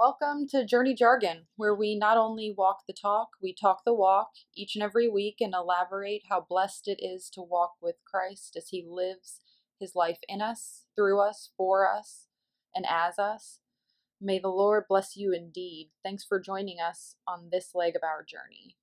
Welcome to Journey Jargon, where we not only walk the talk, we talk the walk each and every week and elaborate how blessed it is to walk with Christ as He lives His life in us, through us, for us, and as us. May the Lord bless you indeed. Thanks for joining us on this leg of our journey.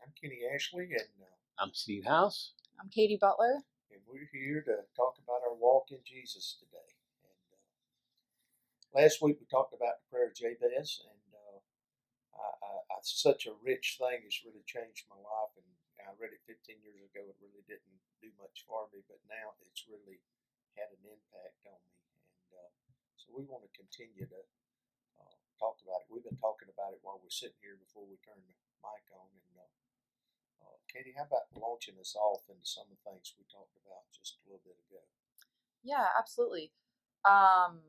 I'm Kenny Ashley, and uh, I'm Steve House. I'm Katie Butler. and we're here to talk about our walk in Jesus today. Last week we talked about the prayer of Jabez, and uh, I, I, I, such a rich thing has really changed my life. And I read it 15 years ago; it really didn't do much for me, but now it's really had an impact on me. And uh, so we want to continue to uh, talk about it. We've been talking about it while we're sitting here before we turn the mic on, and. Uh, uh, Katie, how about launching us off into some of the things we talked about just a little bit ago? Yeah, absolutely. Um,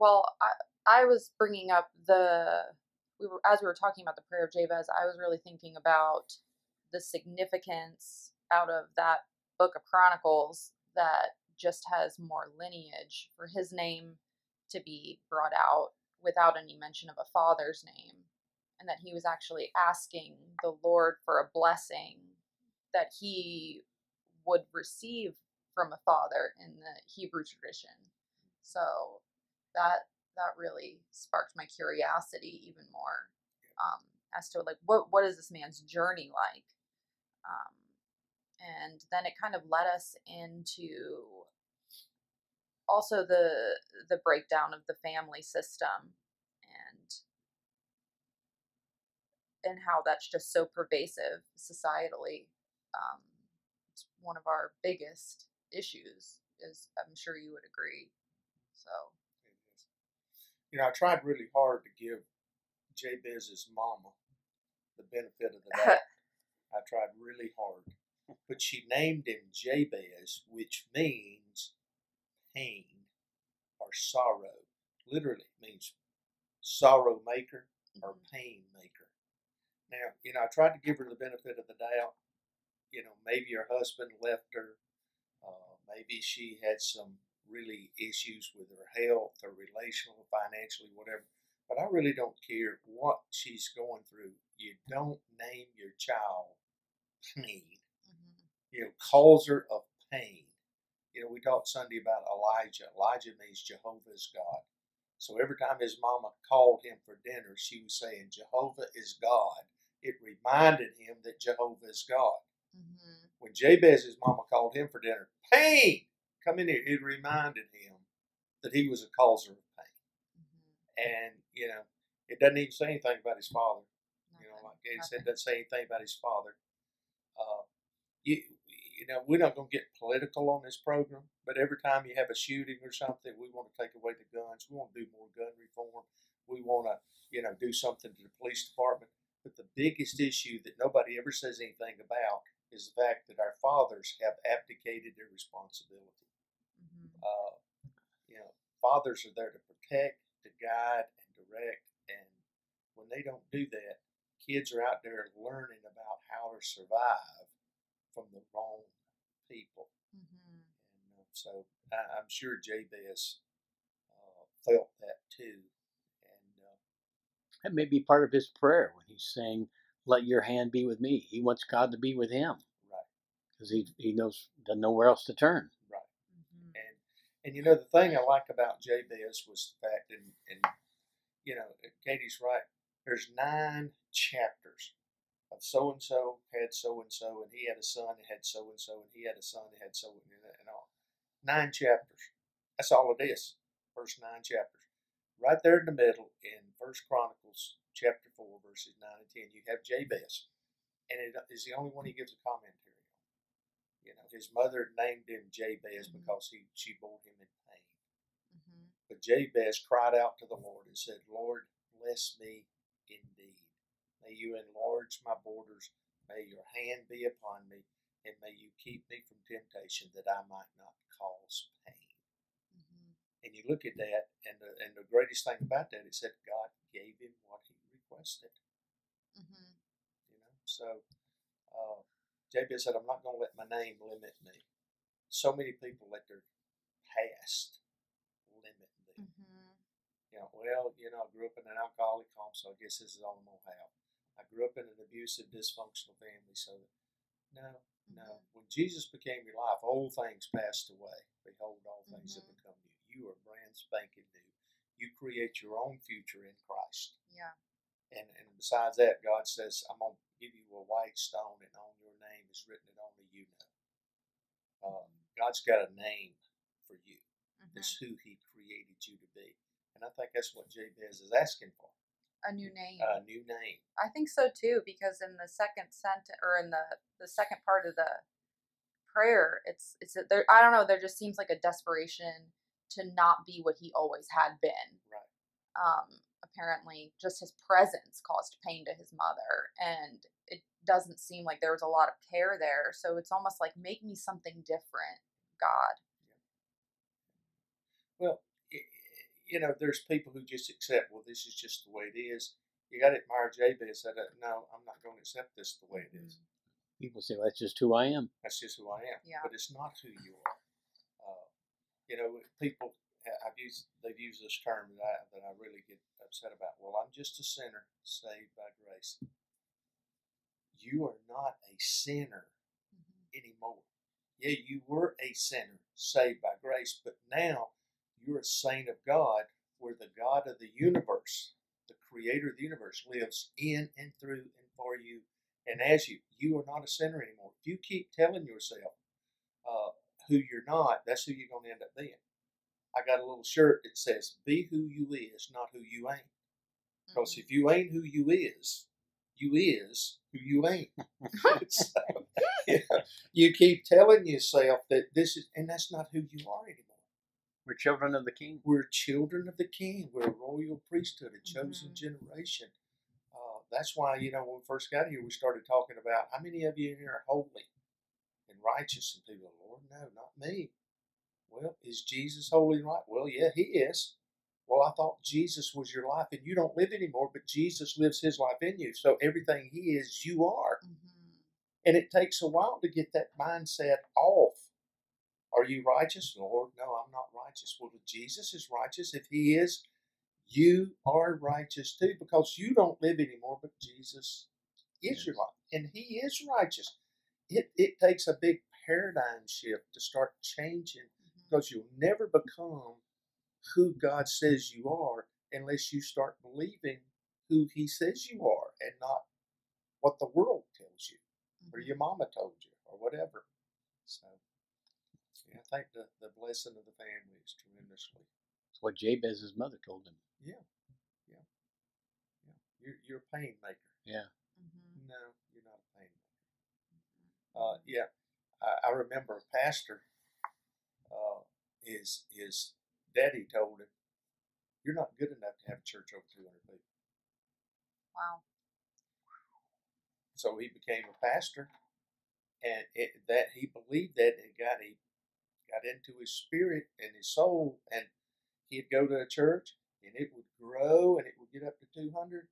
well, I I was bringing up the we were as we were talking about the prayer of Jabez. I was really thinking about the significance out of that book of Chronicles that just has more lineage for his name to be brought out without any mention of a father's name and that he was actually asking the Lord for a blessing that he would receive from a father in the Hebrew tradition. So that that really sparked my curiosity even more um, as to like what what is this man's journey like, um, and then it kind of led us into also the the breakdown of the family system and and how that's just so pervasive societally. Um, it's one of our biggest issues, is I'm sure you would agree. So, you know, I tried really hard to give Jabez's mama the benefit of the doubt. I tried really hard, but she named him Jabez, which means pain or sorrow. Literally means sorrow maker or mm-hmm. pain maker. Now, you know, I tried to give her the benefit of the doubt. You know, maybe her husband left her. Uh, maybe she had some really issues with her health or relational, financially, whatever. But I really don't care what she's going through. You don't name your child pain. Mm-hmm. You know, causer of pain. You know, we talked Sunday about Elijah. Elijah means Jehovah's God. So every time his mama called him for dinner, she was saying, Jehovah is God it reminded him that Jehovah is God. Mm-hmm. When Jabez's mama called him for dinner, pain, come in here, it reminded him that he was a causer of pain. Mm-hmm. And, you know, it doesn't even say anything about his father. Nothing. You know, like Eddie said, it doesn't say anything about his father. Uh, you, you know, we're not going to get political on this program, but every time you have a shooting or something, we want to take away the guns. We want to do more gun reform. We want to, you know, do something to the police department. But the biggest issue that nobody ever says anything about is the fact that our fathers have abdicated their responsibility. Uh, you know, fathers are there to protect, to guide, and direct. And when they don't do that, kids are out there learning about how to survive from the wrong people. Mm-hmm. And uh, so I, am sure Jabez uh, felt that too. That may be part of his prayer when he's saying, "Let your hand be with me." He wants God to be with him, right? Because he he knows doesn't know where else to turn, right? And and you know the thing I like about Jabez was the fact, and and you know Katie's right. There's nine chapters of so and so had so and so, and he had a son that had so and so, and he had a son that had so and so, and all. Nine chapters. That's all it is. First nine chapters right there in the middle in First Chronicles chapter four, verses nine and ten, you have Jabez, and it is the only one he gives a commentary on. You know, his mother named him Jabez mm-hmm. because he she bore him in pain. Mm-hmm. But Jabez cried out to the Lord and said, "Lord, bless me indeed. May you enlarge my borders. May your hand be upon me, and may you keep me from temptation that I might not cause pain." And you look at that, and the, and the greatest thing about that is that God gave him what he requested. Mm-hmm. You know, so uh, Jabez said, "I'm not going to let my name limit me." So many people let their past limit them. Mm-hmm. You know, well, you know, I grew up in an alcoholic home, so I guess this is all I'm gonna have. I grew up in an abusive, dysfunctional family, so no, no. Mhm. When Jesus became your life, old things passed away. Behold, all things have Mhm. become new. You are brand spanking new. You create your own future in Christ. Yeah. And and besides that, God says, I'm gonna give you a white stone, and on your name is written that only you know. Um, God's got a name for you. Mhm. It's who He created you to be, and I think that's what Jabez is asking for A new name. a new name. I think so too, because in the second sentence or in the the second part of the prayer, it's it's there. I don't know. There just seems like a desperation to not be what he always had been. Right. Um, apparently, just his presence caused pain to his mother, and it doesn't seem like there was a lot of care there. So it's almost like make me something different, God. Well, you know, there's people who just accept, well, this is just the way it is. You got to admire Jabez. That no, I'm not going to accept this the way it is. People say, well, that's just who I am. That's just who I am. Yeah. But it's not who you are. Uh, you know, people I've used they've used this term that I, that I really get upset about. Well, I'm just a sinner saved by grace. You are not a sinner Mhm. anymore. Yeah, you were a sinner saved by grace, but now you're a saint of God, where the God of the universe, the creator of the universe, lives in and through and for you and as you. You are not a sinner anymore. If you keep telling yourself uh, who you're not, that's who you're going to end up being. I got a little shirt that says, Be who you is, not who you ain't. Because Mhm. if you ain't who you is, you is who you ain't. so, yeah, you keep telling yourself that this is, and that's not who you are anymore. We're children of the King. We're children of the King. We're a royal priesthood, a chosen Mhm. generation. Uh, that's why, you know, when we first got here, we started talking about how many of you in here are holy and righteous. And people, the Lord, no, not me. Well, is Jesus holy and right? Well, yeah, he is. Well, I thought Jesus was your life and you don't live anymore, but Jesus lives his life in you. So everything he is, you are. Mhm. And it takes a while to get that mindset off. Are you righteous? Lord, no, I'm not righteous. Well, if Jesus is righteous. If he is, you are righteous too because you don't live anymore, but Jesus is your life. And he is righteous. It, it takes a big paradigm shift to start changing. Because you'll never become who God says you are unless you start believing who he says you are and not what the world tells you or Mhm. your mama told you or whatever. So yeah, I think the, the blessing of the family is tremendously. It's what Jabez's mother told him. Yeah. Yeah. Yeah. You're, you're a pain maker. Yeah. Mhm. No, you're not a pain maker. Uh, yeah. I, I remember a pastor, his, his daddy told him, You're not good enough to have a church over 200 people. Wow. So he became a pastor, and it, that he believed that it got he got into his spirit and his soul, and he'd go to a church, and it would grow, and it would get up to two hundred,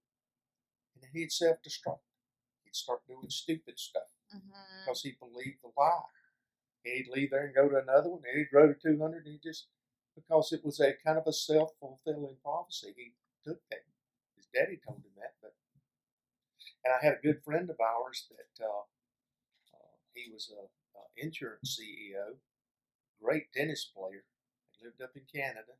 and then he'd self destruct. He'd start doing stupid stuff Mhm. because he believed the lie. He'd leave there and go to another one, and he'd grow to two hundred, and he just because it was a kind of a self fulfilling prophecy. He took that. His daddy told him that, but and I had a good friend of ours that uh, uh, he was a, a insurance CEO, great tennis player. He lived up in Canada,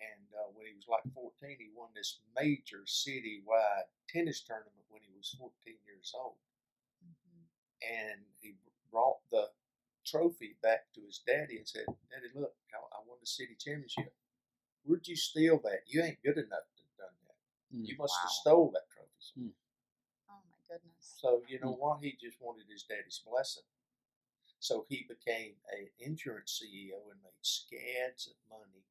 and uh, when he was like 14, he won this major citywide tennis tournament when he was 14 years old, Mhm. and he brought the trophy back to his daddy and said, "Daddy, look, I, I won the city championship. Where'd you steal that? You ain't good enough to have done that. Mm. You must have stole that trophy." Oh my goodness. So you know what? He just wanted his daddy's blessing. So he became an insurance CEO and made scads of money,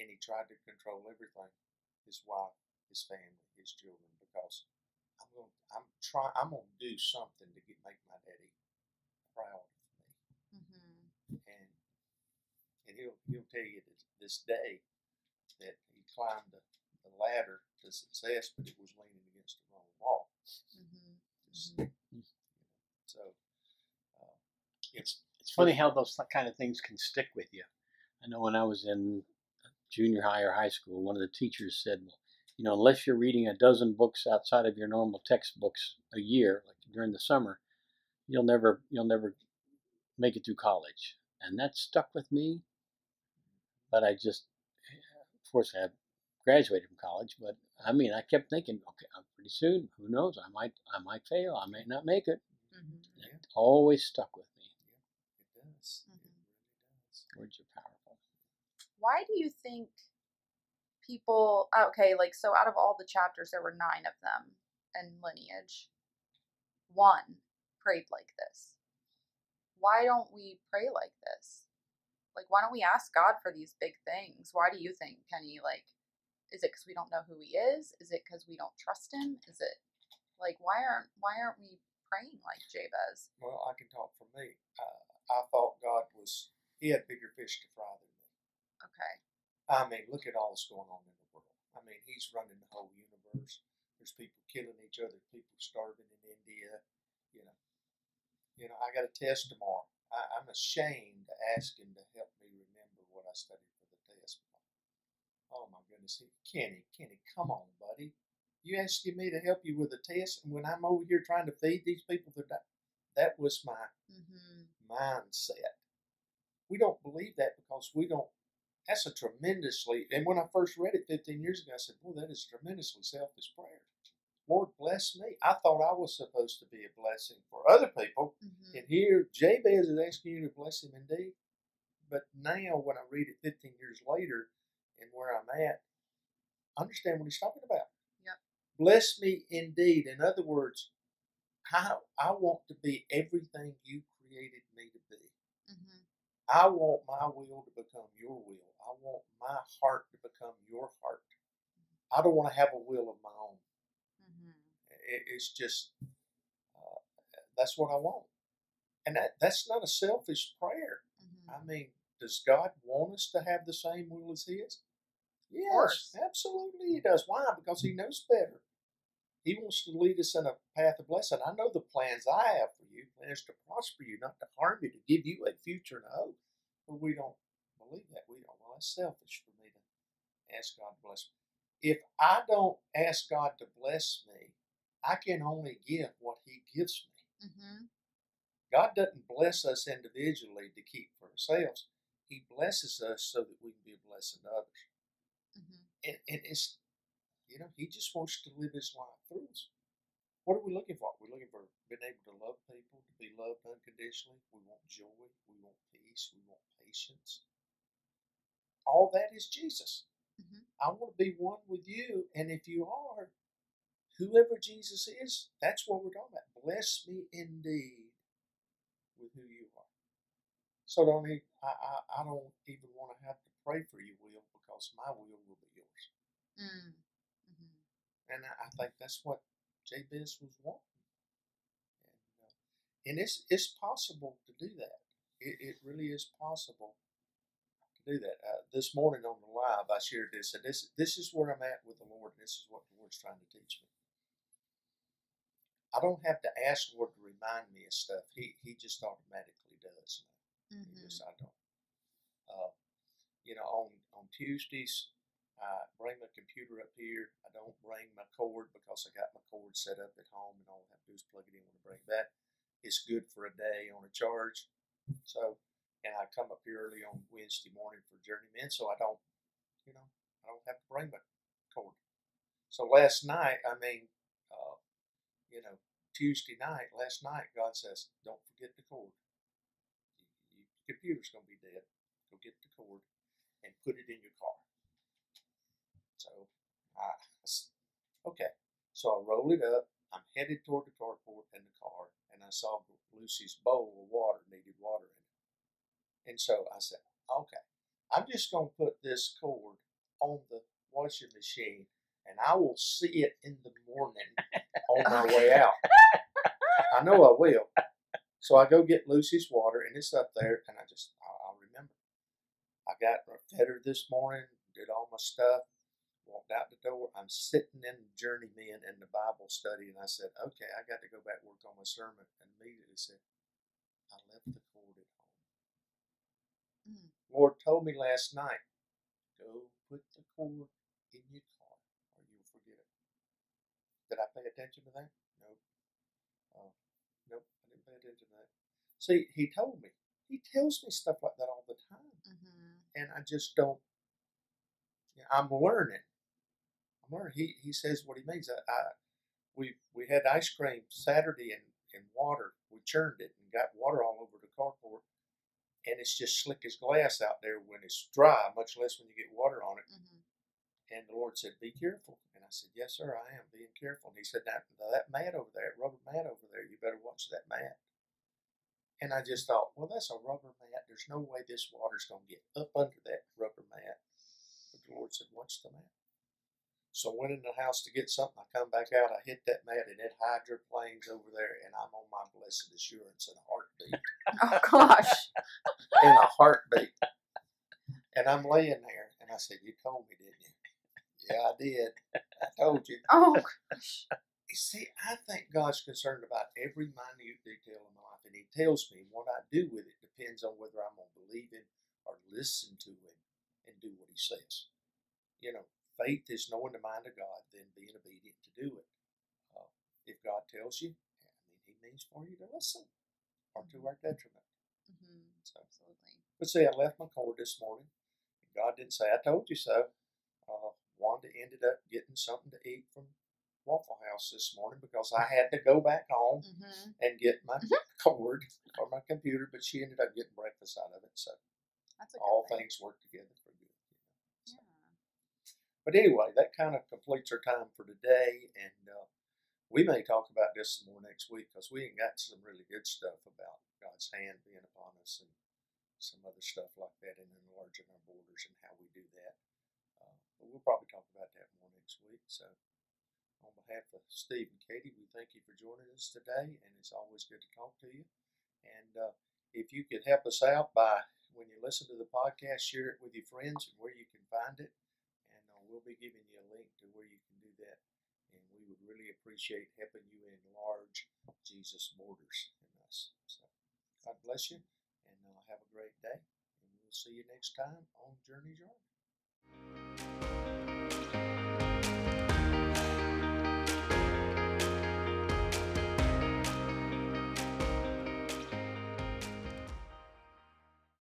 and he tried to control everything, his wife, his family, his children, because I'm going, I'm trying, I'm going to do something to get make my daddy proud of me, Mhm. and and he'll he'll tell you this, this day that he climbed the, the ladder to success, but it was leaning against the wrong wall. Mhm. Just, Mhm. So uh, it's It's funny how those kind of things can stick with you. I know when I was in junior high or high school, one of the teachers said, well, you know, unless you're reading a dozen books outside of your normal textbooks a year, like during the summer, you'll never you'll never make it through college. And that stuck with me. But I just, of course, I graduated from college. But I mean, I kept thinking, okay, pretty soon, who knows? I might I might fail. I might not make it. Mm-hmm. Yeah. It always stuck with me. It does. It Mhm. Words are powerful. Why do you think people? Okay, like so, out of all the chapters, there were nine of them in lineage. One prayed like this. Why don't we pray like this? Like, why don't we ask God for these big things? Why do you think, Kenny? Like, is it because we don't know who He is? Is it because we don't trust Him? Is it like why aren't why aren't we praying like Jabez? Well, I can talk for me. Uh, I thought God was, He had bigger fish to fry than me. Okay. I mean, look at all that's going on in the world. I mean, He's running the whole universe. There's people killing each other, people starving in India. You know, you know. I got a test tomorrow. I, I'm ashamed to ask Him to help me remember what I studied for the test. Oh my goodness, He- Kenny, Kenny, come on, buddy. You asking me to help you with a test, and when I'm over here trying to feed these people, that that was my Mm-hmm. mindset. We don't believe that because we don't. That's a tremendously. And when I first read it 15 years ago, I said, "Boy, that is tremendously selfish prayer." Lord bless me. I thought I was supposed to be a blessing for other people, Mm-hmm. and here Jabez is asking you to bless him indeed. But now, when I read it 15 years later, and where I'm at, I understand what he's talking about. Yep. Bless me indeed. In other words, I, I want to be everything you created me to be. Mm-hmm. I want my will to become your will. I want my heart to become your heart. I don't want to have a will of my own. It, it's just uh, that's what I want, and that, that's not a selfish prayer. Mm-hmm. I mean, does God want us to have the same will as His? Yes, absolutely He does. Why? Because He knows better. He wants to lead us in a path of blessing. I know the plans I have for you, plans to prosper you, not to harm you, to give you a future and a hope. But we don't believe that. We don't. Well, that's selfish for me to ask God to bless me. If I don't ask God to bless me, I can only give what He gives me. Mm-hmm. God doesn't bless us individually to keep for ourselves. He blesses us so that we can be a blessing to others. Mm-hmm. And, and it's, you know, He just wants to live His life through us. What are we looking for? We're looking for being able to love people, to be loved unconditionally. We want joy. We want peace. We want patience. All that is Jesus. Mhm. I want to be one with you. And if you are, whoever Jesus is, that's what we're talking about. Bless me indeed with who you are. So don't even, I, I, I don't even want to have to pray for your will because my will will be yours. Mm-hmm. Mm-hmm. And I, I think that's what Jabez was wanting. And, uh, and it's, it's possible to do that. It, it really is possible to do that. Uh, this morning on the live, I shared this, and this, this is where I'm at with the Lord, and this is what the Lord's trying to teach me. I don't have to ask Lord to remind me of stuff. He, he just automatically does. Mm-hmm. just, I don't. Uh, you know, on, on Tuesdays, I bring my computer up here. I don't bring my cord because I got my cord set up at home and all I have to do is plug it in when I bring it back. It's good for a day on a charge. So, and I come up here early on Wednesday morning for journeyman, so I don't, you know, I don't have to bring my cord. So last night, I mean, uh, you know, Tuesday night, last night, God says, don't forget the cord. Your computer's going to be dead. Go get the cord and put it in your car. So, I, okay. So I roll it up. I'm headed toward the carport in the car, and I saw Lucy's bowl of water needed water in it. And so I said, okay, I'm just going to put this cord on the washing machine, and I will see it in the morning on my way out. I know I will. So I go get Lucy's water, and it's up there, and I just, I'll, I'll remember. I got fed her this morning, did all my stuff, walked out the door. I'm sitting in the Journeyman in the Bible study, and I said, okay, I got to go back work on my sermon. And immediately said, I left the cord at home. Mm. Lord told me last night, go put the cord in your car or you'll forget it. Did I pay attention to that? Nope. Uh, nope, I didn't pay attention to that. See, he told me. He tells me stuff like that all the time. Mm-hmm. And I just don't. Yeah, I'm learning. I'm learning. He, he says what he means. I, I, we, we had ice cream Saturday and, and water. We churned it and got water all over the carport. And it's just slick as glass out there when it's dry, much less when you get water on it. Mm-hmm. And the Lord said, Be careful. I said, Yes, sir, I am being careful. And he said, That, that mat over there, rubber mat over there, you better watch that mat. And I just thought, Well, that's a rubber mat. There's no way this water's going to get up under that rubber mat. But the Lord said, Watch the mat. So I went in the house to get something. I come back out, I hit that mat, and it hydroplanes over there, and I'm on my blessed assurance in a heartbeat. Oh gosh. in a heartbeat. And I'm laying there, and I said, You told me, didn't you? Yeah, I did. I told you. Oh. You see, I think God's concerned about every minute detail of my life, and He tells me what I do with it depends on whether I'm going to believe Him or listen to Him and do what He says. You know, faith is knowing the mind of God, then being obedient to do it. Uh, if God tells you, I mean, He means for you to listen, or to our detriment. Mm-hmm. So, Absolutely. but see, I left my cord this morning. and God didn't say, I told you so. Uh, Wanda ended up getting something to eat from Waffle House this morning because I had to go back home Mm-hmm. and get my Mhm. cord or my computer, but she ended up getting breakfast out of it. So all thing. things work together for good. So, Yeah. But anyway, that kind of completes our time for today. And uh, we may talk about this some more next week because we got some really good stuff about God's hand being upon us and some other stuff like that and enlarging our borders and how we do that. But we'll probably talk about that more next week. So, on behalf of Steve and Katie, we thank you for joining us today. And it's always good to talk to you. And uh, if you could help us out by, when you listen to the podcast, share it with your friends and where you can find it and uh, we'll be giving you a link to where you can do that. And we would really appreciate helping you enlarge Jesus' borders in us. So, God bless you, and uh, have a great day. And we'll see you next time on Journey Journey. うん。